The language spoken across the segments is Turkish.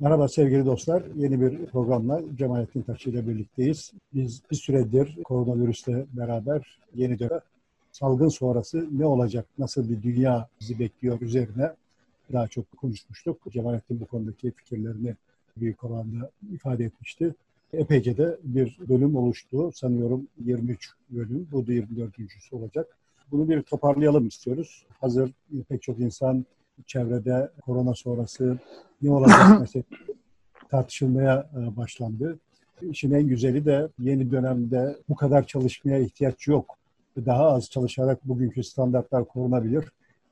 Merhaba sevgili dostlar. Yeni bir programla Cemalettin Taşçı ile birlikteyiz. Biz bir süredir koronavirüsle beraber yeni dönem salgın sonrası ne olacak, nasıl bir dünya bizi bekliyor üzerine daha çok konuşmuştuk. Cemalettin bu konudaki fikirlerini büyük oranda ifade etmişti. Epeyce de bir bölüm oluştu. Sanıyorum 23 bölüm. Bu da 24.sü olacak. Bunu bir toparlayalım istiyoruz. Hazır pek çok insan çevrede korona sonrası ne olacak mesela tartışılmaya e, başlandı. İşin en güzeli de yeni dönemde bu kadar çalışmaya ihtiyaç yok. Daha az çalışarak bugünkü standartlar korunabilir.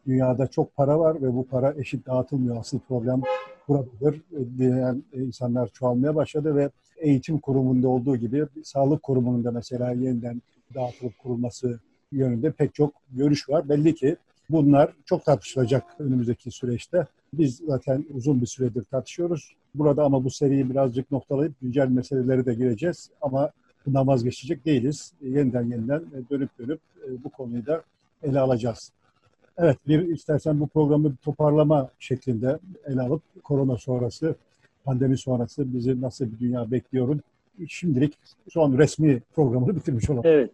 Dünyada çok para var ve bu para eşit dağıtılmıyor. Asıl problem buradadır. Diyen insanlar çoğalmaya başladı ve eğitim kurumunda olduğu gibi sağlık kurumunun da mesela yeniden dağıtılıp kurulması yönünde pek çok görüş var. Belli ki bunlar çok tartışılacak önümüzdeki süreçte. Biz zaten uzun bir süredir tartışıyoruz. Burada ama bu seriyi birazcık noktalayıp güncel meseleleri de gireceğiz. Ama bundan vazgeçecek değiliz. Yeniden yeniden dönüp dönüp e, bu konuyu da ele alacağız. Evet, bir istersen bu programı bir toparlama şeklinde ele alıp korona sonrası, pandemi sonrası bizi nasıl bir dünya bekliyorum. Şimdilik son resmi programını bitirmiş olalım. Evet.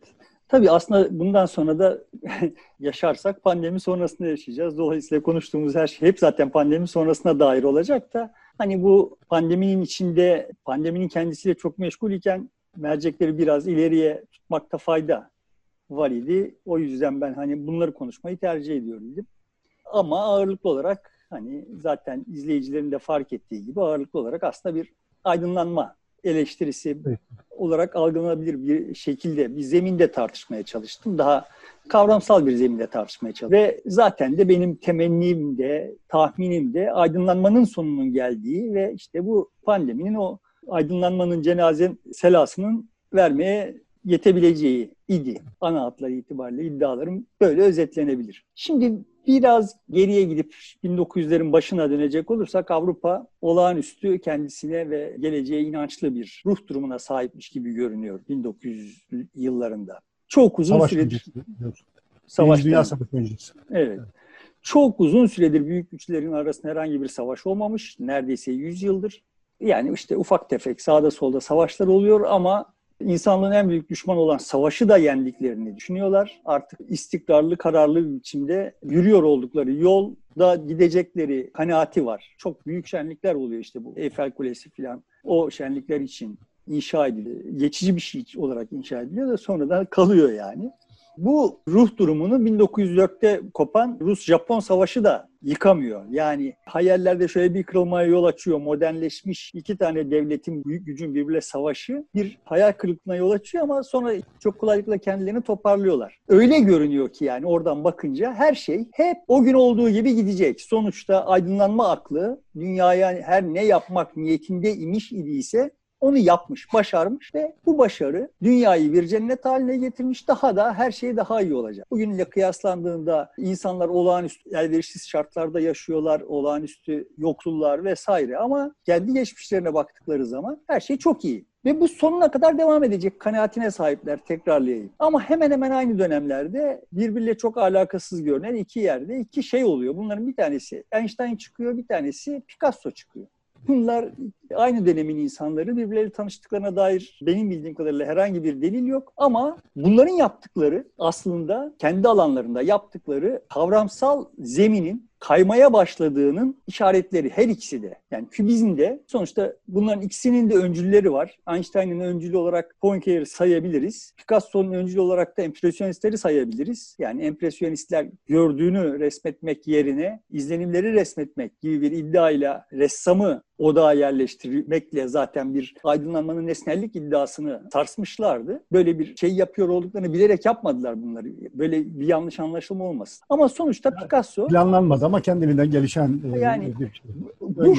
Tabii aslında bundan sonra da yaşarsak pandemi sonrasında yaşayacağız. Dolayısıyla konuştuğumuz her şey hep zaten pandemi sonrasına dair olacak da hani bu pandeminin içinde pandeminin kendisiyle çok meşgul iken mercekleri biraz ileriye tutmakta fayda var idi. O yüzden ben hani bunları konuşmayı tercih ediyorum dedim. Ama ağırlıklı olarak hani zaten izleyicilerin de fark ettiği gibi ağırlıklı olarak aslında bir aydınlanma eleştirisi olarak algılanabilir bir şekilde bir zeminde tartışmaya çalıştım. Daha kavramsal bir zeminde tartışmaya çalıştım. Ve zaten de benim temennim de, tahminim de aydınlanmanın sonunun geldiği ve işte bu pandeminin o aydınlanmanın cenaze selasının vermeye yetebileceği idi. Ana hatları itibariyle iddialarım böyle özetlenebilir. Şimdi biraz geriye gidip 1900'lerin başına dönecek olursak Avrupa olağanüstü kendisine ve geleceğe inançlı bir ruh durumuna sahipmiş gibi görünüyor 1900 yıllarında. Çok uzun Savaş süredir. Savaş Dünya Savaşı öncesi. Evet. Çok uzun süredir büyük güçlerin arasında herhangi bir savaş olmamış. Neredeyse 100 yıldır. Yani işte ufak tefek sağda solda savaşlar oluyor ama insanlığın en büyük düşmanı olan savaşı da yendiklerini düşünüyorlar. Artık istikrarlı, kararlı bir biçimde yürüyor oldukları yolda gidecekleri kanaati var. Çok büyük şenlikler oluyor işte bu Eyfel Kulesi falan. O şenlikler için inşa ediliyor. Geçici bir şey olarak inşa ediliyor da sonradan kalıyor yani. Bu ruh durumunu 1904'te kopan Rus-Japon savaşı da yıkamıyor. Yani hayallerde şöyle bir kırılmaya yol açıyor. Modernleşmiş iki tane devletin büyük gücün birbirle savaşı bir hayal kırıklığına yol açıyor ama sonra çok kolaylıkla kendilerini toparlıyorlar. Öyle görünüyor ki yani oradan bakınca her şey hep o gün olduğu gibi gidecek. Sonuçta aydınlanma aklı dünyaya her ne yapmak niyetinde imiş idiyse onu yapmış, başarmış ve bu başarı dünyayı bir cennet haline getirmiş. Daha da her şey daha iyi olacak. Bugünle kıyaslandığında insanlar olağanüstü elverişsiz şartlarda yaşıyorlar, olağanüstü yoksullar vesaire ama kendi geçmişlerine baktıkları zaman her şey çok iyi. Ve bu sonuna kadar devam edecek kanaatine sahipler tekrarlayayım. Ama hemen hemen aynı dönemlerde birbiriyle çok alakasız görünen iki yerde iki şey oluyor. Bunların bir tanesi Einstein çıkıyor, bir tanesi Picasso çıkıyor. Bunlar aynı dönemin insanları birbirleriyle tanıştıklarına dair benim bildiğim kadarıyla herhangi bir delil yok. Ama bunların yaptıkları aslında kendi alanlarında yaptıkları kavramsal zeminin kaymaya başladığının işaretleri her ikisi de. Yani kübizmde sonuçta bunların ikisinin de öncülleri var. Einstein'ın öncülü olarak Poincaré'ı sayabiliriz. Picasso'nun öncülü olarak da empresyonistleri sayabiliriz. Yani empresyonistler gördüğünü resmetmek yerine izlenimleri resmetmek gibi bir iddiayla ressamı odağa yerleştirmekle zaten bir aydınlanmanın nesnellik iddiasını sarsmışlardı. Böyle bir şey yapıyor olduklarını bilerek yapmadılar bunları. Böyle bir yanlış anlaşılma olmasın. Ama sonuçta Picasso... Planlanmadı ama kendiliğinden gelişen e, yani, bir şey. Bu,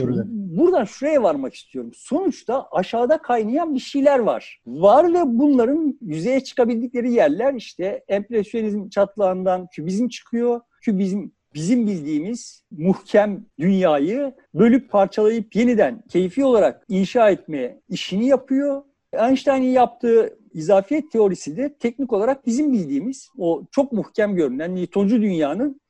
buradan şuraya varmak istiyorum. Sonuçta aşağıda kaynayan bir şeyler var. Var ve bunların yüzeye çıkabildikleri yerler işte empresyonizm çatlağından kübizm çıkıyor. Kübizm bizim bildiğimiz muhkem dünyayı bölüp parçalayıp yeniden keyfi olarak inşa etmeye işini yapıyor. Einstein'in yaptığı izafiyet teorisi de teknik olarak bizim bildiğimiz o çok muhkem görünen Newtoncu dünyanın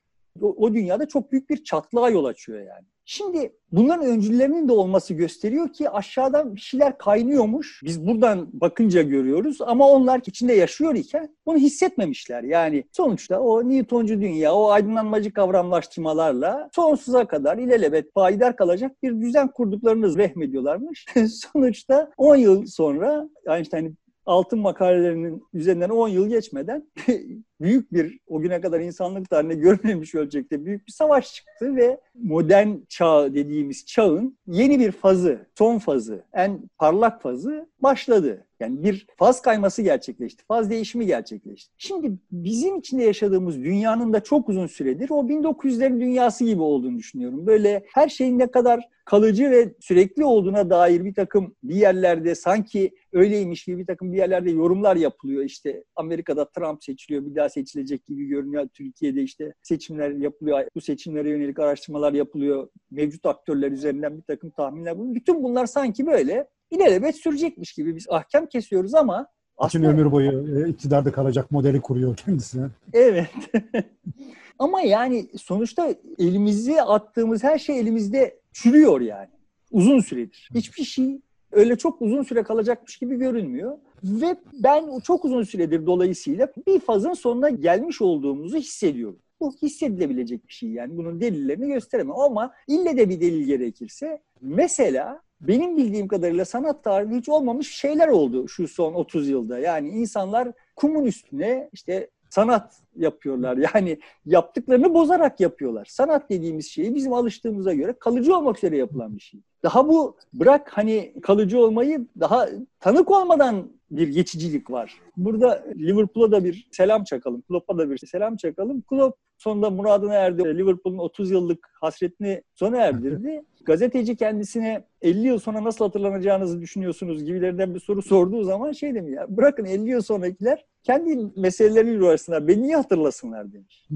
o, o dünyada çok büyük bir çatlağa yol açıyor yani. Şimdi bunların öncüllerinin de olması gösteriyor ki aşağıdan bir şeyler kaynıyormuş. Biz buradan bakınca görüyoruz ama onlar içinde yaşıyor iken bunu hissetmemişler. Yani sonuçta o Newtoncu dünya, o aydınlanmacı kavramlaştırmalarla sonsuza kadar ilelebet payidar kalacak bir düzen kurduklarını vehmediyorlarmış. sonuçta 10 yıl sonra Einstein'ın altın makalelerinin üzerinden 10 yıl geçmeden büyük bir o güne kadar insanlık tarihinde görülmemiş ölçekte büyük bir savaş çıktı ve modern çağ dediğimiz çağın yeni bir fazı, son fazı, en parlak fazı başladı. Yani bir faz kayması gerçekleşti, faz değişimi gerçekleşti. Şimdi bizim içinde yaşadığımız dünyanın da çok uzun süredir o 1900'lerin dünyası gibi olduğunu düşünüyorum. Böyle her şeyin ne kadar kalıcı ve sürekli olduğuna dair bir takım bir yerlerde sanki öyleymiş gibi bir takım bir yerlerde yorumlar yapılıyor. İşte Amerika'da Trump seçiliyor, bir daha seçilecek gibi görünüyor. Türkiye'de işte seçimler yapılıyor, bu seçimlere yönelik araştırmalar yapılıyor. Mevcut aktörler üzerinden bir takım tahminler. Bütün bunlar sanki böyle ilelebet sürecekmiş gibi biz ahkam kesiyoruz ama aslında... Bütün ömür boyu e, iktidarda kalacak modeli kuruyor kendisine. Evet. ama yani sonuçta elimizi attığımız her şey elimizde çürüyor yani. Uzun süredir. Hiçbir şey öyle çok uzun süre kalacakmış gibi görünmüyor. Ve ben çok uzun süredir dolayısıyla bir fazın sonuna gelmiş olduğumuzu hissediyorum. Bu hissedilebilecek bir şey yani. Bunun delillerini gösteremem ama ille de bir delil gerekirse mesela benim bildiğim kadarıyla sanat tarihinde hiç olmamış şeyler oldu şu son 30 yılda. Yani insanlar kumun üstüne işte sanat yapıyorlar. Yani yaptıklarını bozarak yapıyorlar. Sanat dediğimiz şeyi bizim alıştığımıza göre kalıcı olmak üzere yapılan bir şey. Daha bu bırak hani kalıcı olmayı daha tanık olmadan bir geçicilik var. Burada Liverpool'a da bir selam çakalım. Klopp'a da bir selam çakalım. Klopp sonunda muradına erdi. Liverpool'un 30 yıllık hasretini sona erdirdi. Gazeteci kendisine 50 yıl sonra nasıl hatırlanacağınızı düşünüyorsunuz gibilerinden bir soru sorduğu zaman şey demiş ya bırakın 50 yıl sonrakiler kendi meseleleriyle uğraşsınlar. Beni niye hatırlasınlar demiş.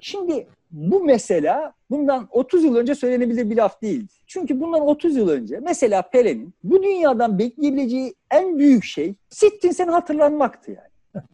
Şimdi bu mesela bundan 30 yıl önce söylenebilir bir laf değil. Çünkü bundan 30 yıl önce mesela Pelé'nin bu dünyadan bekleyebileceği en büyük şey sittin seni hatırlanmaktı yani.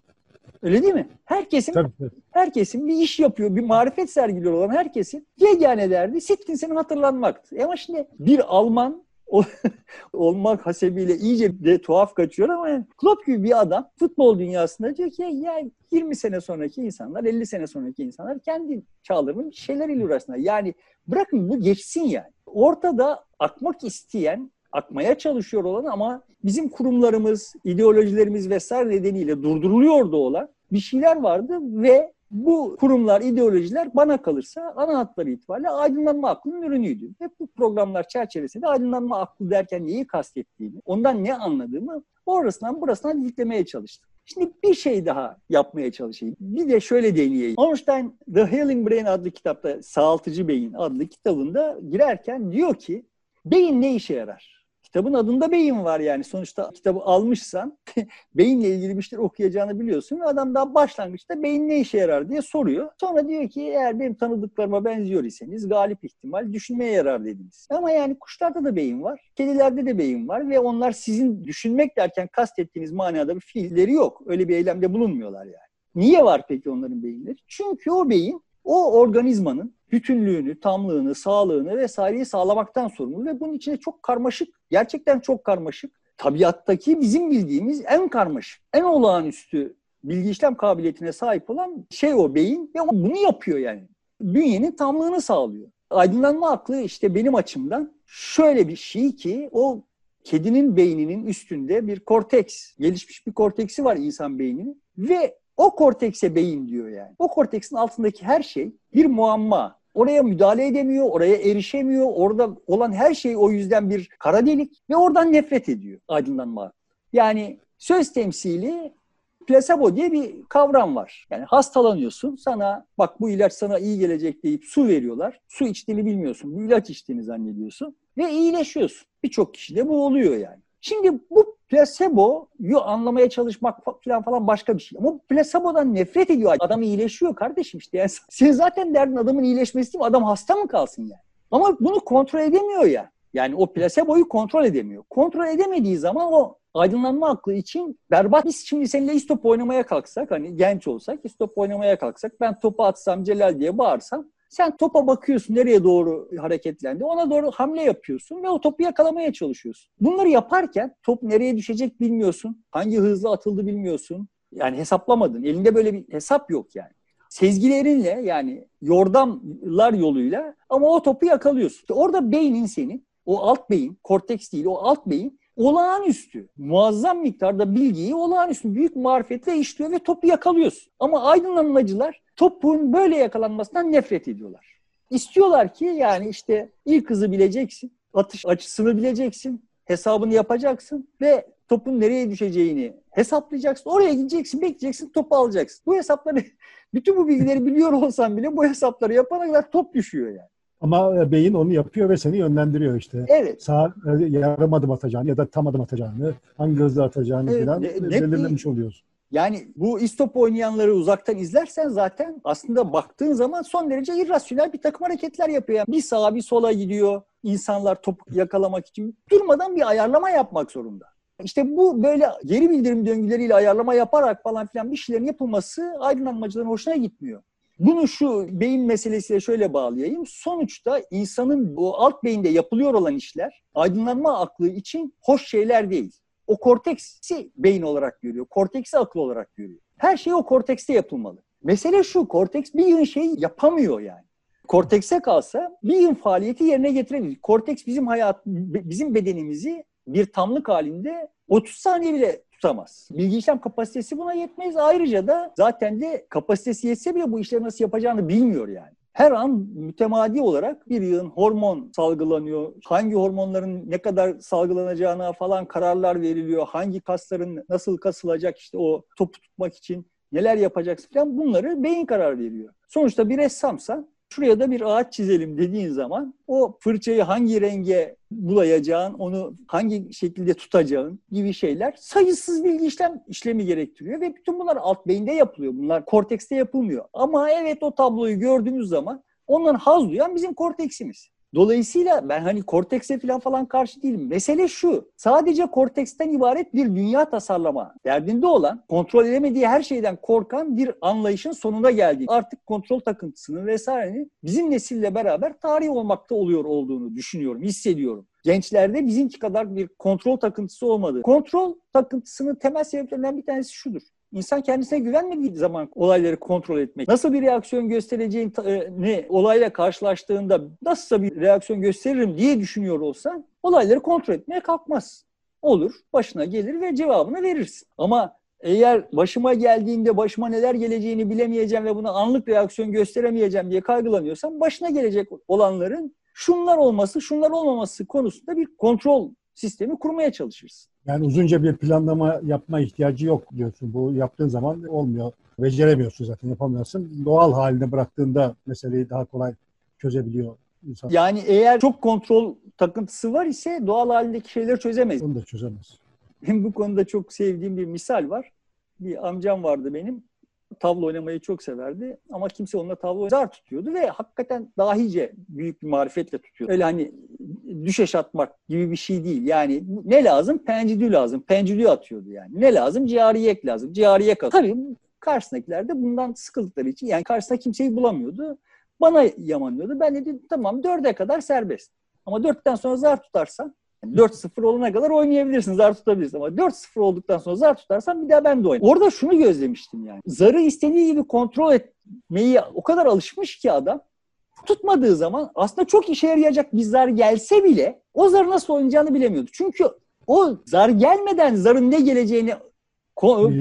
Öyle değil mi? Herkesin tabii, tabii. herkesin bir iş yapıyor, bir marifet sergiliyor olan herkesin yegane derdi sittin seni hatırlanmaktı. E ama şimdi bir Alman olmak hasebiyle iyice de tuhaf kaçıyor ama yani Klopp gibi bir adam futbol dünyasında diyor ki ya 20 sene sonraki insanlar, 50 sene sonraki insanlar kendi çağlarının şeyleriyle uğraşsınlar. Yani bırakın bu geçsin yani. Ortada akmak isteyen, akmaya çalışıyor olan ama bizim kurumlarımız, ideolojilerimiz vesaire nedeniyle durduruluyordu olan bir şeyler vardı ve bu kurumlar, ideolojiler bana kalırsa ana hatları itibariyle aydınlanma aklının ürünüydü. Ve bu programlar çerçevesinde aydınlanma aklı derken neyi kastettiğimi, ondan ne anladığımı orasından burasından diklemeye çalıştım. Şimdi bir şey daha yapmaya çalışayım. Bir de şöyle deneyeyim. Einstein The Healing Brain adlı kitapta, Sağaltıcı Beyin adlı kitabında girerken diyor ki beyin ne işe yarar? Kitabın adında beyin var yani. Sonuçta kitabı almışsan beyinle ilgili bir şeyler okuyacağını biliyorsun ve adam daha başlangıçta beyin ne işe yarar diye soruyor. Sonra diyor ki eğer benim tanıdıklarıma benziyor iseniz galip ihtimal düşünmeye yarar dediniz. Ama yani kuşlarda da beyin var, kedilerde de beyin var ve onlar sizin düşünmek derken kastettiğiniz manada bir fiilleri yok. Öyle bir eylemde bulunmuyorlar yani. Niye var peki onların beyinleri? Çünkü o beyin o organizmanın bütünlüğünü, tamlığını, sağlığını vesaireyi sağlamaktan sorumlu ve bunun içinde çok karmaşık, gerçekten çok karmaşık, tabiattaki bizim bildiğimiz en karmaşık, en olağanüstü bilgi işlem kabiliyetine sahip olan şey o beyin ve bunu yapıyor yani. Bünyenin tamlığını sağlıyor. Aydınlanma aklı işte benim açımdan şöyle bir şey ki o kedinin beyninin üstünde bir korteks, gelişmiş bir korteksi var insan beyninin ve o kortekse beyin diyor yani. O korteksin altındaki her şey bir muamma. Oraya müdahale edemiyor, oraya erişemiyor. Orada olan her şey o yüzden bir kara delik ve oradan nefret ediyor aydınlanma. Yani söz temsili plasebo diye bir kavram var. Yani hastalanıyorsun sana bak bu ilaç sana iyi gelecek deyip su veriyorlar. Su içtiğini bilmiyorsun. Bu ilaç içtiğini zannediyorsun ve iyileşiyorsun. Birçok kişide bu oluyor yani. Şimdi bu Placebo'yu anlamaya çalışmak falan falan başka bir şey. Ama placebo'dan nefret ediyor. Adam iyileşiyor kardeşim işte. Yani sen zaten derdin adamın iyileşmesi değil mi? Adam hasta mı kalsın yani? Ama bunu kontrol edemiyor ya. Yani o placebo'yu kontrol edemiyor. Kontrol edemediği zaman o aydınlanma aklı için berbat. Biz şimdi seninle istop oynamaya kalksak hani genç olsak istop oynamaya kalksak ben topu atsam Celal diye bağırsam sen topa bakıyorsun nereye doğru hareketlendi. Ona doğru hamle yapıyorsun ve o topu yakalamaya çalışıyorsun. Bunları yaparken top nereye düşecek bilmiyorsun. Hangi hızla atıldı bilmiyorsun. Yani hesaplamadın. Elinde böyle bir hesap yok yani. Sezgilerinle yani yordamlar yoluyla ama o topu yakalıyorsun. İşte orada beynin senin, o alt beyin, korteks değil o alt beyin olağanüstü. Muazzam miktarda bilgiyi olağanüstü büyük marifetle işliyor ve topu yakalıyorsun. Ama aydınlanmacılar topun böyle yakalanmasından nefret ediyorlar. İstiyorlar ki yani işte ilk hızı bileceksin, atış açısını bileceksin, hesabını yapacaksın ve topun nereye düşeceğini hesaplayacaksın. Oraya gideceksin, bekleyeceksin, topu alacaksın. Bu hesapları, bütün bu bilgileri biliyor olsan bile bu hesapları yapana kadar top düşüyor yani. Ama e, beyin onu yapıyor ve seni yönlendiriyor işte. Evet. Sağ e, yarım adım atacağını ya da tam adım atacağını, hangi hızla atacağını Evet, falan ne- ne- belirlemiş oluyorsun. Yani bu istop oynayanları uzaktan izlersen zaten aslında baktığın zaman son derece irrasyonel bir takım hareketler yapıyor. Yani bir sağa bir sola gidiyor. İnsanlar topu yakalamak için durmadan bir ayarlama yapmak zorunda. İşte bu böyle geri bildirim döngüleriyle ayarlama yaparak falan filan bir şeylerin yapılması aydınlanmacıların hoşuna gitmiyor. Bunu şu beyin meselesiyle şöyle bağlayayım. Sonuçta insanın o alt beyinde yapılıyor olan işler aydınlanma aklı için hoş şeyler değil. O korteksi beyin olarak görüyor. Korteksi akıl olarak görüyor. Her şey o kortekste yapılmalı. Mesele şu, korteks bir yığın şey yapamıyor yani. Kortekse kalsa bir yığın faaliyeti yerine getirebilir. Korteks bizim hayat, bizim bedenimizi bir tamlık halinde 30 saniye bile tutamaz. Bilgi işlem kapasitesi buna yetmez. Ayrıca da zaten de kapasitesi yetse bile bu işleri nasıl yapacağını bilmiyor yani. Her an mütemadi olarak bir yığın hormon salgılanıyor. Hangi hormonların ne kadar salgılanacağına falan kararlar veriliyor. Hangi kasların nasıl kasılacak işte o topu tutmak için neler yapacaksın falan bunları beyin karar veriyor. Sonuçta bir ressamsan şuraya da bir ağaç çizelim dediğin zaman o fırçayı hangi renge bulayacağın, onu hangi şekilde tutacağın gibi şeyler sayısız bilgi işlem işlemi gerektiriyor ve bütün bunlar alt beyinde yapılıyor. Bunlar kortekste yapılmıyor. Ama evet o tabloyu gördüğümüz zaman ondan haz duyan bizim korteksimiz. Dolayısıyla ben hani kortekse falan falan karşı değilim. Mesele şu. Sadece korteksten ibaret bir dünya tasarlama derdinde olan, kontrol edemediği her şeyden korkan bir anlayışın sonuna geldi. Artık kontrol takıntısının vesairenin bizim nesille beraber tarih olmakta oluyor olduğunu düşünüyorum, hissediyorum. Gençlerde bizimki kadar bir kontrol takıntısı olmadı. Kontrol takıntısının temel sebeplerinden bir tanesi şudur. İnsan kendisine güvenmediği zaman olayları kontrol etmek, nasıl bir reaksiyon göstereceğini olayla karşılaştığında nasılsa bir reaksiyon gösteririm diye düşünüyor olsan olayları kontrol etmeye kalkmaz. Olur, başına gelir ve cevabını verirsin. Ama eğer başıma geldiğinde başıma neler geleceğini bilemeyeceğim ve buna anlık reaksiyon gösteremeyeceğim diye kaygılanıyorsan başına gelecek olanların şunlar olması, şunlar olmaması konusunda bir kontrol sistemi kurmaya çalışırsın. Yani uzunca bir planlama yapma ihtiyacı yok diyorsun. Bu yaptığın zaman olmuyor. Beceremiyorsun zaten yapamıyorsun. Doğal haline bıraktığında meseleyi daha kolay çözebiliyor insan. Yani eğer çok kontrol takıntısı var ise doğal halindeki şeyleri çözemez. Onu da çözemez. Benim bu konuda çok sevdiğim bir misal var. Bir amcam vardı benim. Tavla oynamayı çok severdi ama kimse onunla tavla zar tutuyordu ve hakikaten dahice büyük bir marifetle tutuyordu. Öyle hani düşeş atmak gibi bir şey değil. Yani ne lazım? Pencidü lazım. Pencidü atıyordu yani. Ne lazım? Cihariyek lazım. Cihariyek atıyor. Tabii karşısındakiler de bundan sıkıldıkları için yani karşısında kimseyi bulamıyordu. Bana yamanıyordu. Ben dedim tamam dörde kadar serbest. Ama dörtten sonra zar tutarsan 4-0 olana kadar oynayabilirsin, zar tutabilirsin. Ama 4-0 olduktan sonra zar tutarsan bir daha ben de oynarım. Orada şunu gözlemiştim yani. Zarı istediği gibi kontrol etmeyi o kadar alışmış ki adam tutmadığı zaman aslında çok işe yarayacak bir zar gelse bile o zarı nasıl oynayacağını bilemiyordu. Çünkü o zar gelmeden zarın ne geleceğini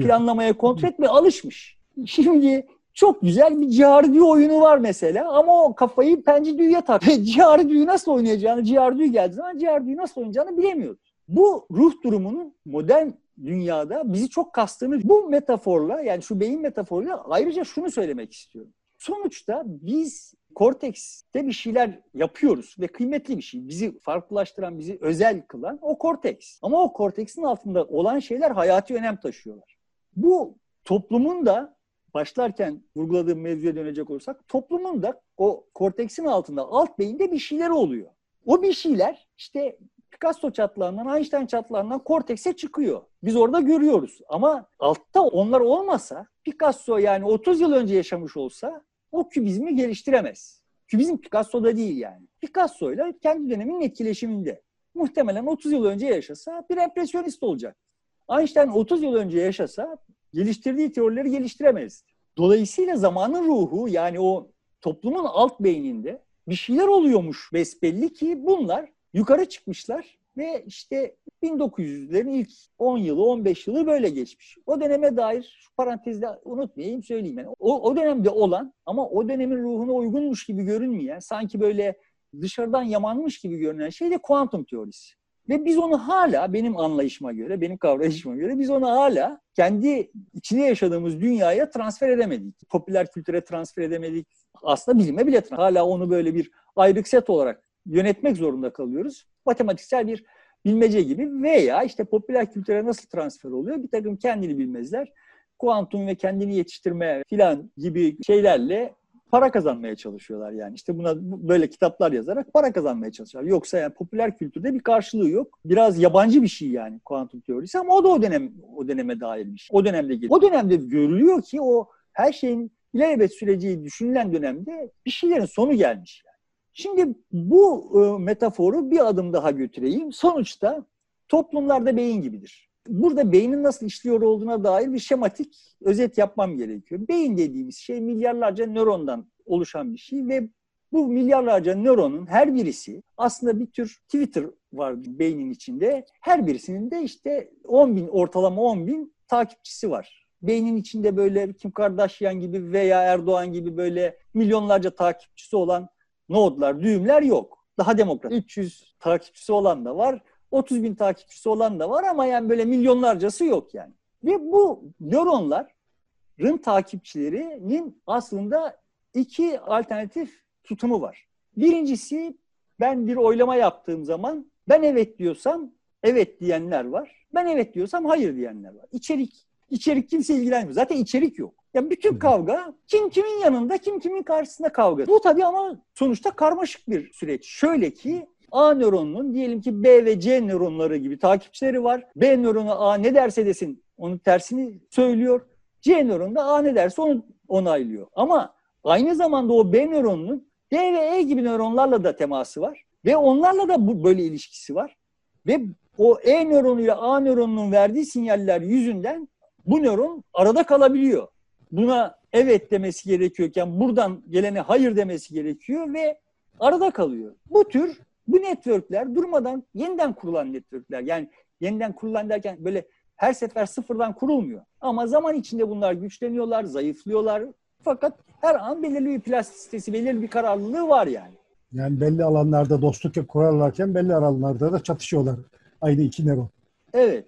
planlamaya, kontrol etmeye alışmış. Şimdi çok güzel bir ciğerdüğü oyunu var mesela ama o kafayı pencidüğüye tak. ciğerdüğü nasıl oynayacağını, ciğerdüğü geldiği zaman ciğerdüğü nasıl oynayacağını bilemiyordu. Bu ruh durumunun modern dünyada bizi çok kastığını bu metaforla yani şu beyin metaforuyla ayrıca şunu söylemek istiyorum. Sonuçta biz kortekste bir şeyler yapıyoruz ve kıymetli bir şey. Bizi farklılaştıran, bizi özel kılan o korteks. Ama o korteksin altında olan şeyler hayati önem taşıyorlar. Bu toplumun da başlarken vurguladığım mevzuya dönecek olursak toplumun da o korteksin altında alt beyinde bir şeyler oluyor. O bir şeyler işte Picasso çatlağından, Einstein çatlağından kortekse çıkıyor. Biz orada görüyoruz. Ama altta onlar olmasa Picasso yani 30 yıl önce yaşamış olsa o kübizmi geliştiremez. Kübizm Picasso'da değil yani. Picasso ile kendi döneminin etkileşiminde. Muhtemelen 30 yıl önce yaşasa bir empresyonist olacak. Einstein 30 yıl önce yaşasa geliştirdiği teorileri geliştiremez. Dolayısıyla zamanın ruhu yani o toplumun alt beyninde bir şeyler oluyormuş besbelli ki bunlar yukarı çıkmışlar ve işte 1900'lerin ilk 10 yılı 15 yılı böyle geçmiş. O döneme dair şu parantezde unutmayayım söyleyeyim. Yani o, o dönemde olan ama o dönemin ruhuna uygunmuş gibi görünmeyen sanki böyle dışarıdan yamanmış gibi görünen şey de kuantum teorisi. Ve biz onu hala benim anlayışıma göre, benim kavrayışıma göre biz onu hala kendi içine yaşadığımız dünyaya transfer edemedik. Popüler kültüre transfer edemedik. Aslında bilime bile. Hala onu böyle bir ayrık set olarak yönetmek zorunda kalıyoruz. Matematiksel bir bilmece gibi veya işte popüler kültüre nasıl transfer oluyor? Bir takım kendini bilmezler. Kuantum ve kendini yetiştirme filan gibi şeylerle para kazanmaya çalışıyorlar yani. İşte buna böyle kitaplar yazarak para kazanmaya çalışıyorlar. Yoksa yani popüler kültürde bir karşılığı yok. Biraz yabancı bir şey yani kuantum teorisi ama o da o dönem o döneme dair şey. O dönemde geliyor. O dönemde görülüyor ki o her şeyin ilelebet süreci düşünülen dönemde bir şeylerin sonu gelmiş. Yani. Şimdi bu e, metaforu bir adım daha götüreyim. Sonuçta toplumlarda beyin gibidir. Burada beynin nasıl işliyor olduğuna dair bir şematik özet yapmam gerekiyor. Beyin dediğimiz şey milyarlarca nörondan oluşan bir şey ve bu milyarlarca nöronun her birisi aslında bir tür Twitter var beynin içinde. Her birisinin de işte 10 bin ortalama 10 bin takipçisi var. Beynin içinde böyle Kim Kardashian gibi veya Erdoğan gibi böyle milyonlarca takipçisi olan nodlar, düğümler yok. Daha demokrat. 300 takipçisi olan da var. 30 bin takipçisi olan da var ama yani böyle milyonlarcası yok yani. Ve bu nöronların takipçilerinin aslında iki alternatif tutumu var. Birincisi ben bir oylama yaptığım zaman ben evet diyorsam evet diyenler var. Ben evet diyorsam hayır diyenler var. İçerik. İçerik kimse ilgilenmiyor. Zaten içerik yok. Yani bütün kavga kim kimin yanında, kim kimin karşısında kavga. Bu tabii ama sonuçta karmaşık bir süreç. Şöyle ki A nöronunun diyelim ki B ve C nöronları gibi takipçileri var. B nöronu A ne derse desin onun tersini söylüyor. C nöronu da A ne derse onu onaylıyor. Ama aynı zamanda o B nöronunun D ve E gibi nöronlarla da teması var. Ve onlarla da bu böyle ilişkisi var. Ve o E nöronuyla A nöronunun verdiği sinyaller yüzünden bu nöron arada kalabiliyor. Buna evet demesi gerekiyorken buradan gelene hayır demesi gerekiyor ve arada kalıyor. Bu tür bu networkler durmadan yeniden kurulan networkler. Yani yeniden kurulan derken böyle her sefer sıfırdan kurulmuyor. Ama zaman içinde bunlar güçleniyorlar, zayıflıyorlar. Fakat her an belirli bir plastisitesi, belirli bir kararlılığı var yani. Yani belli alanlarda dostluk kurarlarken belli alanlarda da çatışıyorlar. Aynı iki nöron. Evet.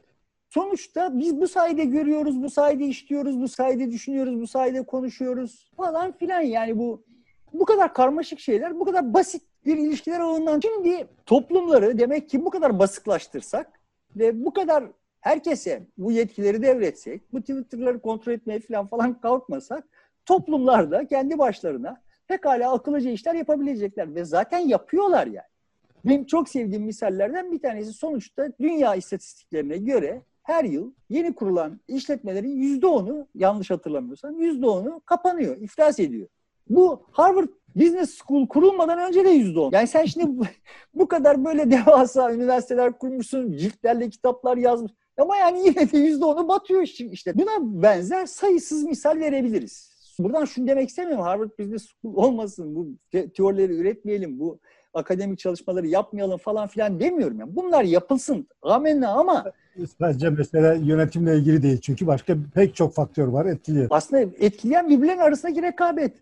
Sonuçta biz bu sayede görüyoruz, bu sayede işliyoruz, bu sayede düşünüyoruz, bu sayede konuşuyoruz falan filan. Yani bu bu kadar karmaşık şeyler, bu kadar basit bir ilişkiler ağından. Şimdi toplumları demek ki bu kadar basıklaştırsak ve bu kadar herkese bu yetkileri devretsek, bu Twitter'ları kontrol etmeye falan falan kalkmasak toplumlarda kendi başlarına pekala akıllıca işler yapabilecekler ve zaten yapıyorlar yani. Benim çok sevdiğim misallerden bir tanesi sonuçta dünya istatistiklerine göre her yıl yeni kurulan işletmelerin yüzde onu yanlış hatırlamıyorsam yüzde onu kapanıyor, iflas ediyor. Bu Harvard Business School kurulmadan önce de yüzde on. Yani sen şimdi bu, kadar böyle devasa üniversiteler kurmuşsun, ciltlerle kitaplar yazmış. Ama yani yine de yüzde onu batıyor işte. Buna benzer sayısız misal verebiliriz. Buradan şunu demek istemiyorum. Harvard Business School olmasın. Bu teorileri üretmeyelim. Bu akademik çalışmaları yapmayalım falan filan demiyorum. Yani. Bunlar yapılsın. Amenna ama Sadece mesela yönetimle ilgili değil. Çünkü başka pek çok faktör var etkiliyor. Aslında etkileyen birbirlerinin arasındaki rekabet.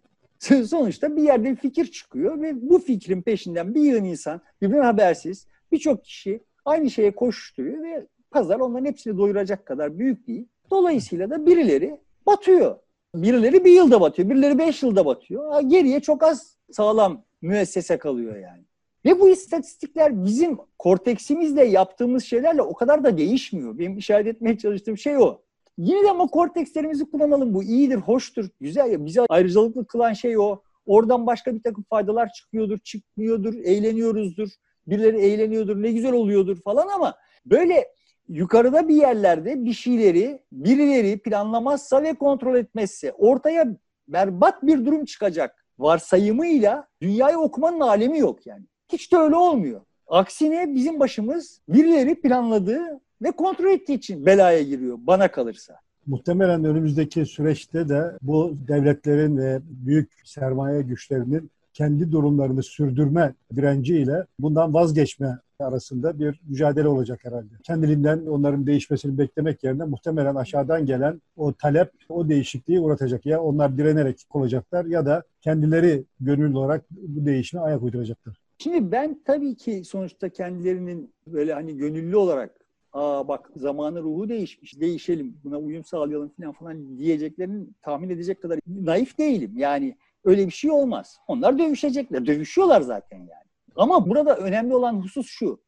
Sonuçta bir yerde bir fikir çıkıyor ve bu fikrin peşinden bir yığın insan birbirinden habersiz birçok kişi aynı şeye koşturuyor ve pazar onların hepsini doyuracak kadar büyük değil. Dolayısıyla da birileri batıyor. Birileri bir yılda batıyor, birileri beş yılda batıyor. Geriye çok az sağlam müessese kalıyor yani. Ve bu istatistikler bizim korteksimizle yaptığımız şeylerle o kadar da değişmiyor. Benim işaret etmeye çalıştığım şey o. Yine de ama kortekslerimizi kullanalım. Bu iyidir, hoştur, güzel. Ya. Bizi ayrıcalıklı kılan şey o. Oradan başka bir takım faydalar çıkıyordur, çıkmıyordur, eğleniyoruzdur. birileri eğleniyordur, ne güzel oluyordur falan ama böyle yukarıda bir yerlerde bir şeyleri birileri planlamazsa ve kontrol etmezse ortaya berbat bir durum çıkacak varsayımıyla dünyayı okumanın alemi yok yani. Hiç de öyle olmuyor. Aksine bizim başımız birileri planladığı ve kontrol ettiği için belaya giriyor bana kalırsa. Muhtemelen önümüzdeki süreçte de bu devletlerin ve büyük sermaye güçlerinin kendi durumlarını sürdürme direnciyle bundan vazgeçme arasında bir mücadele olacak herhalde. Kendiliğinden onların değişmesini beklemek yerine muhtemelen aşağıdan gelen o talep o değişikliği uğratacak. Ya onlar direnerek olacaklar ya da kendileri gönüllü olarak bu değişime ayak uyduracaklar. Şimdi ben tabii ki sonuçta kendilerinin böyle hani gönüllü olarak aa bak zamanı ruhu değişmiş, değişelim, buna uyum sağlayalım falan falan diyeceklerini tahmin edecek kadar naif değilim. Yani öyle bir şey olmaz. Onlar dövüşecekler, dövüşüyorlar zaten yani. Ama burada önemli olan husus şu.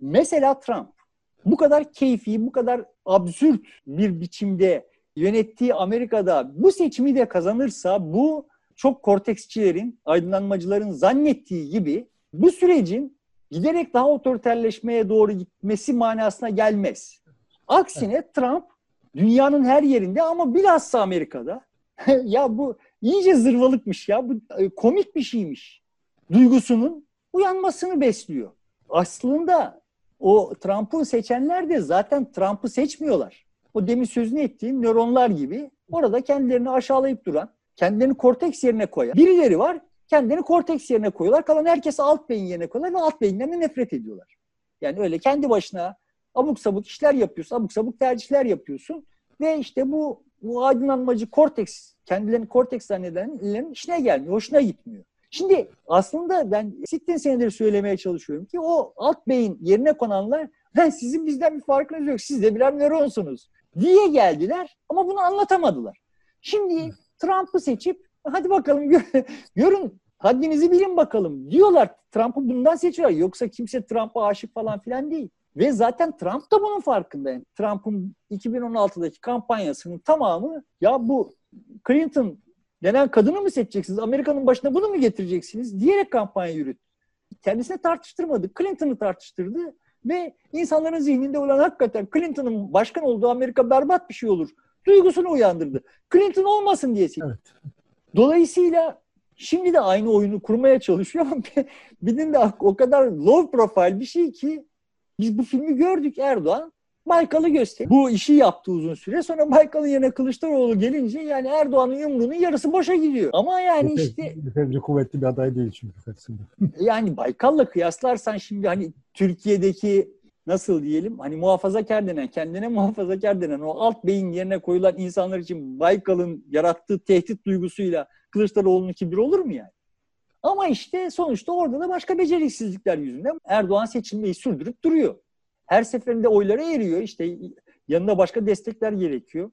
Mesela Trump bu kadar keyfi, bu kadar absürt bir biçimde yönettiği Amerika'da bu seçimi de kazanırsa bu çok korteksçilerin, aydınlanmacıların zannettiği gibi bu sürecin giderek daha otoriterleşmeye doğru gitmesi manasına gelmez. Aksine Trump dünyanın her yerinde ama bilhassa Amerika'da ya bu iyice zırvalıkmış ya bu e, komik bir şeymiş duygusunun uyanmasını besliyor. Aslında o Trump'ın seçenler de zaten Trump'ı seçmiyorlar. O demin sözünü ettiğim nöronlar gibi orada kendilerini aşağılayıp duran, kendilerini korteks yerine koyan birileri var. Kendini korteks yerine koyuyorlar. Kalan herkesi alt beyin yerine koyuyorlar ve alt beyinden de nefret ediyorlar. Yani öyle kendi başına abuk sabuk işler yapıyorsun, abuk sabuk tercihler yapıyorsun ve işte bu, bu aydınlanmacı korteks, kendilerini korteks zannedenlerin işine gelmiyor, hoşuna gitmiyor. Şimdi aslında ben sittin senedir söylemeye çalışıyorum ki o alt beyin yerine konanlar ben sizin bizden bir farkınız yok. Siz de birer nöronsunuz diye geldiler ama bunu anlatamadılar. Şimdi Trump'ı seçip hadi bakalım görün haddinizi bilin bakalım diyorlar. Trump'ı bundan seçiyorlar. Yoksa kimse Trump'a aşık falan filan değil. Ve zaten Trump da bunun farkında. Yani Trump'ın 2016'daki kampanyasının tamamı ya bu Clinton denen kadını mı seçeceksiniz? Amerika'nın başına bunu mu getireceksiniz? Diyerek kampanya yürüttü. Kendisine tartıştırmadı. Clinton'ı tartıştırdı ve insanların zihninde olan hakikaten Clinton'ın başkan olduğu Amerika berbat bir şey olur. Duygusunu uyandırdı. Clinton olmasın diye seçti. Evet. Dolayısıyla şimdi de aynı oyunu kurmaya çalışıyor ama bizim de o kadar low profile bir şey ki biz bu filmi gördük Erdoğan Baykal'ı göster. Bu işi yaptı uzun süre. Sonra Baykal'ın yerine Kılıçdaroğlu gelince yani Erdoğan'ın yumruğunun yarısı boşa gidiyor. Ama yani işte... Efendim kuvvetli bir aday değil çünkü yani Baykal'la kıyaslarsan şimdi hani Türkiye'deki nasıl diyelim hani muhafazakar denen, kendine muhafazakar denen o alt beyin yerine koyulan insanlar için Baykal'ın yarattığı tehdit duygusuyla Kılıçdaroğlu'nun bir olur mu yani? Ama işte sonuçta orada da başka beceriksizlikler yüzünden Erdoğan seçilmeyi sürdürüp duruyor. Her seferinde oylara eriyor. İşte yanında başka destekler gerekiyor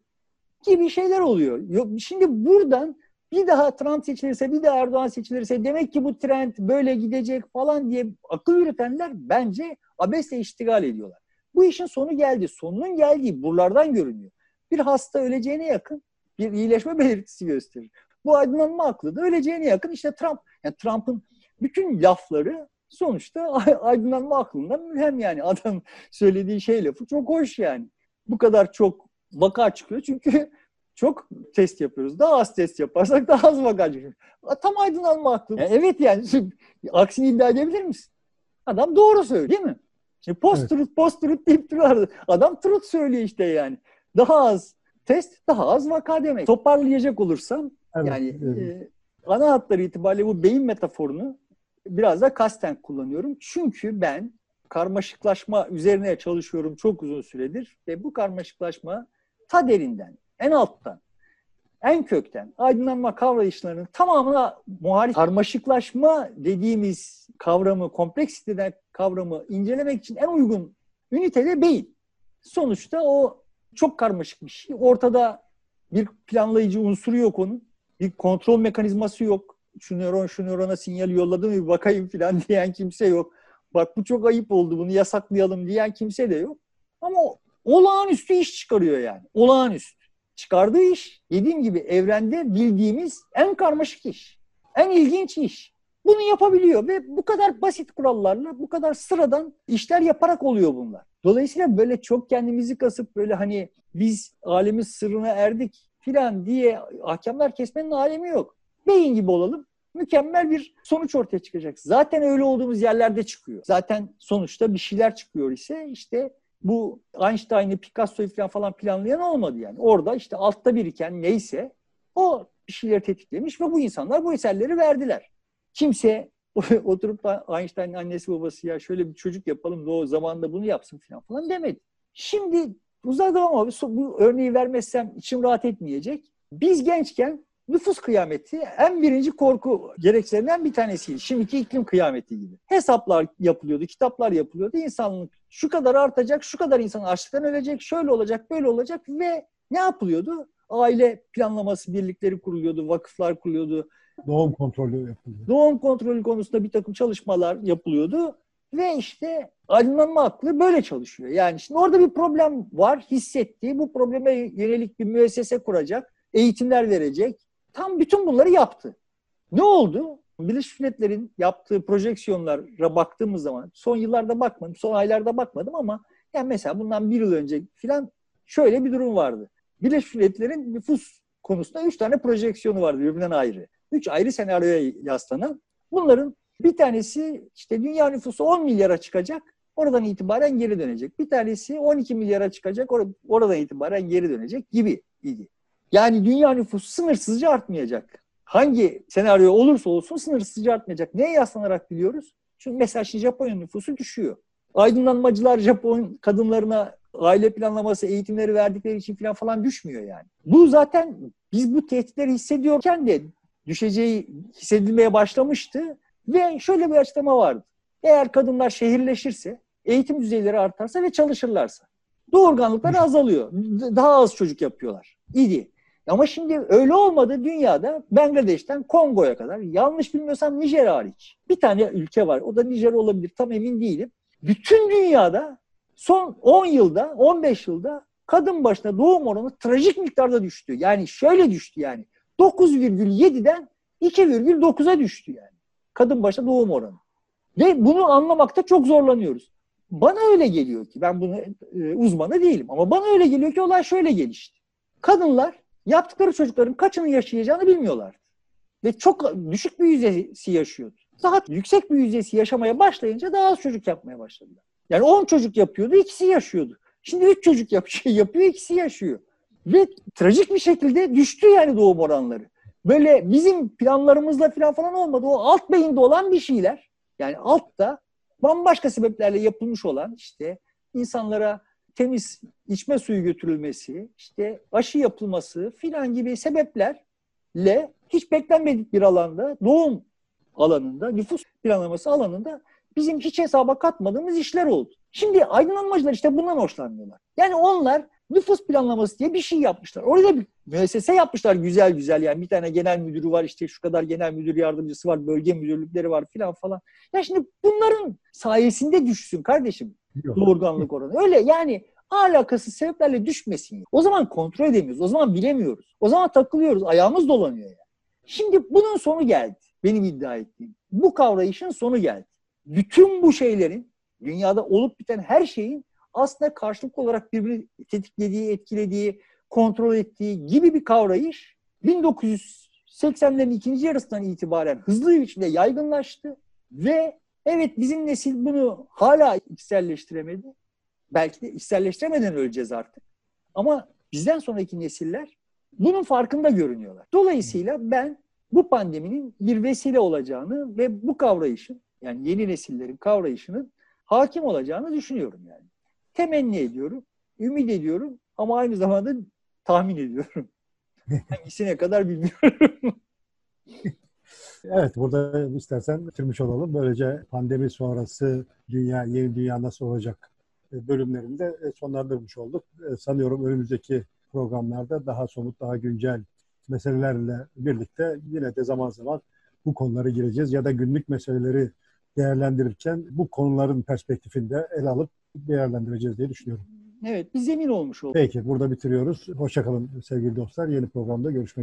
gibi şeyler oluyor. Şimdi buradan bir daha Trump seçilirse, bir daha Erdoğan seçilirse demek ki bu trend böyle gidecek falan diye akıl yürütenler bence abesle iştigal ediyorlar. Bu işin sonu geldi. Sonunun geldiği buralardan görünüyor. Bir hasta öleceğine yakın bir iyileşme belirtisi gösterir. Bu aydınlanma aklı da öleceğine yakın işte Trump. Yani Trump'ın bütün lafları sonuçta aydınlanma aklından mülhem yani. Adam söylediği şey lafı çok hoş yani. Bu kadar çok vaka çıkıyor çünkü çok test yapıyoruz. Daha az test yaparsak daha az çıkıyor. Tam aydınlanma aklı. Yani evet yani aksini iddia edebilir misin? Adam doğru söylüyor değil mi? Şimdi post truth, evet. post truth deyip duruyor. Adam truth söylüyor işte yani. Daha az test, daha az vaka demek. Toparlayacak olursam evet, yani evet. E, ana hatları itibariyle bu beyin metaforunu biraz da kasten kullanıyorum. Çünkü ben karmaşıklaşma üzerine çalışıyorum çok uzun süredir ve bu karmaşıklaşma ta derinden, en alttan, en kökten aydınlanma kavrayışlarının tamamına muhalif karmaşıklaşma dediğimiz kavramı, kompleksiteden kavramı incelemek için en uygun ünite de beyin. Sonuçta o çok karmaşık bir şey. Ortada bir planlayıcı unsuru yok onun. Bir kontrol mekanizması yok şu nöron şu nörona sinyal yolladı mı bir bakayım falan diyen kimse yok. Bak bu çok ayıp oldu bunu yasaklayalım diyen kimse de yok. Ama olağanüstü iş çıkarıyor yani. Olağanüstü. Çıkardığı iş dediğim gibi evrende bildiğimiz en karmaşık iş. En ilginç iş. bunu yapabiliyor ve bu kadar basit kurallarla bu kadar sıradan işler yaparak oluyor bunlar. Dolayısıyla böyle çok kendimizi kasıp böyle hani biz alemin sırrına erdik filan diye ahkamlar kesmenin alemi yok. Beyin gibi olalım. Mükemmel bir sonuç ortaya çıkacak. Zaten öyle olduğumuz yerlerde çıkıyor. Zaten sonuçta bir şeyler çıkıyor ise işte bu Einstein'ı, Picasso'yu falan falan planlayan olmadı yani. Orada işte altta biriken neyse o bir şeyleri tetiklemiş ve bu insanlar bu eserleri verdiler. Kimse oturup da Einstein'ın annesi babası ya şöyle bir çocuk yapalım da o zamanda bunu yapsın falan falan demedi. Şimdi uzadım ama bu örneği vermezsem içim rahat etmeyecek. Biz gençken nüfus kıyameti en birinci korku gerekçelerinden bir tanesiydi. Şimdiki iklim kıyameti gibi. Hesaplar yapılıyordu, kitaplar yapılıyordu. İnsanlık şu kadar artacak, şu kadar insan açlıktan ölecek, şöyle olacak, böyle olacak ve ne yapılıyordu? Aile planlaması birlikleri kuruluyordu, vakıflar kuruluyordu. Doğum kontrolü yapılıyor. Doğum kontrolü konusunda bir takım çalışmalar yapılıyordu. Ve işte aydınlanma aklı böyle çalışıyor. Yani şimdi orada bir problem var, hissettiği. Bu probleme yönelik bir müessese kuracak, eğitimler verecek. Tam bütün bunları yaptı. Ne oldu? Birleşmiş Milletler'in yaptığı projeksiyonlara baktığımız zaman, son yıllarda bakmadım, son aylarda bakmadım ama yani mesela bundan bir yıl önce filan şöyle bir durum vardı. Birleşmiş Milletler'in nüfus konusunda üç tane projeksiyonu vardı birbirinden ayrı. Üç ayrı senaryoya yaslanan. Bunların bir tanesi işte dünya nüfusu 10 milyara çıkacak. Oradan itibaren geri dönecek. Bir tanesi 12 milyara çıkacak. Or- oradan itibaren geri dönecek gibi idi. Yani dünya nüfusu sınırsızca artmayacak. Hangi senaryo olursa olsun sınırsızca artmayacak. Neye yaslanarak biliyoruz? Çünkü mesela şimdi Japonya nüfusu düşüyor. Aydınlanmacılar Japon kadınlarına aile planlaması eğitimleri verdikleri için falan falan düşmüyor yani. Bu zaten biz bu tehditleri hissediyorken de düşeceği hissedilmeye başlamıştı ve şöyle bir açıklama vardı. Eğer kadınlar şehirleşirse, eğitim düzeyleri artarsa ve çalışırlarsa doğurganlıklar azalıyor. Daha az çocuk yapıyorlar. İdi. Ama şimdi öyle olmadı dünyada Bangladeş'ten Kongo'ya kadar yanlış bilmiyorsam Nijer hariç. Bir tane ülke var. O da Nijer olabilir. Tam emin değilim. Bütün dünyada son 10 yılda, 15 yılda kadın başına doğum oranı trajik miktarda düştü. Yani şöyle düştü yani. 9,7'den 2,9'a düştü yani. Kadın başına doğum oranı. Ve bunu anlamakta çok zorlanıyoruz. Bana öyle geliyor ki, ben bunu e, uzmanı değilim ama bana öyle geliyor ki olay şöyle gelişti. Kadınlar yaptıkları çocukların kaçını yaşayacağını bilmiyorlar. Ve çok düşük bir yüzdesi yaşıyordu. Daha yüksek bir yüzdesi yaşamaya başlayınca daha az çocuk yapmaya başladılar. Yani 10 çocuk yapıyordu, ikisi yaşıyordu. Şimdi 3 çocuk yapıyor, ikisi yaşıyor. Ve trajik bir şekilde düştü yani doğum oranları. Böyle bizim planlarımızla falan falan olmadı. O alt beyinde olan bir şeyler. Yani altta bambaşka sebeplerle yapılmış olan işte insanlara temiz içme suyu götürülmesi, işte aşı yapılması filan gibi sebeplerle hiç beklenmedik bir alanda, doğum alanında, nüfus planlaması alanında bizim hiç hesaba katmadığımız işler oldu. Şimdi aydınlanmacılar işte bundan hoşlanmıyorlar. Yani onlar nüfus planlaması diye bir şey yapmışlar. Orada bir müessese yapmışlar güzel güzel yani bir tane genel müdürü var işte şu kadar genel müdür yardımcısı var bölge müdürlükleri var filan falan. Ya şimdi bunların sayesinde düşsün kardeşim doğurganlık oranı. Öyle yani alakasız sebeplerle düşmesin. O zaman kontrol edemiyoruz. O zaman bilemiyoruz. O zaman takılıyoruz. Ayağımız dolanıyor yani. Şimdi bunun sonu geldi. Benim iddia ettiğim. Bu kavrayışın sonu geldi. Bütün bu şeylerin dünyada olup biten her şeyin aslında karşılıklı olarak birbirini tetiklediği, etkilediği, kontrol ettiği gibi bir kavrayış 1980'lerin ikinci yarısından itibaren hızlı bir biçimde yaygınlaştı ve evet bizim nesil bunu hala içselleştiremedi. Belki de içselleştiremeden öleceğiz artık. Ama bizden sonraki nesiller bunun farkında görünüyorlar. Dolayısıyla ben bu pandeminin bir vesile olacağını ve bu kavrayışın yani yeni nesillerin kavrayışının hakim olacağını düşünüyorum yani. Temenni ediyorum, ümit ediyorum ama aynı zamanda tahmin ediyorum. Hangisine kadar bilmiyorum. Evet burada istersen bitirmiş olalım. Böylece pandemi sonrası dünya, yeni dünya nasıl olacak bölümlerinde e, sonlandırmış olduk. E, Sanıyorum önümüzdeki programlarda daha somut, daha güncel meselelerle birlikte yine de zaman zaman bu konulara gireceğiz ya da günlük meseleleri değerlendirirken bu konuların perspektifinde ele alıp değerlendireceğiz diye düşünüyorum. Evet bir zemin olmuş oldu. Peki burada bitiriyoruz. Hoşçakalın sevgili dostlar. Yeni programda görüşmek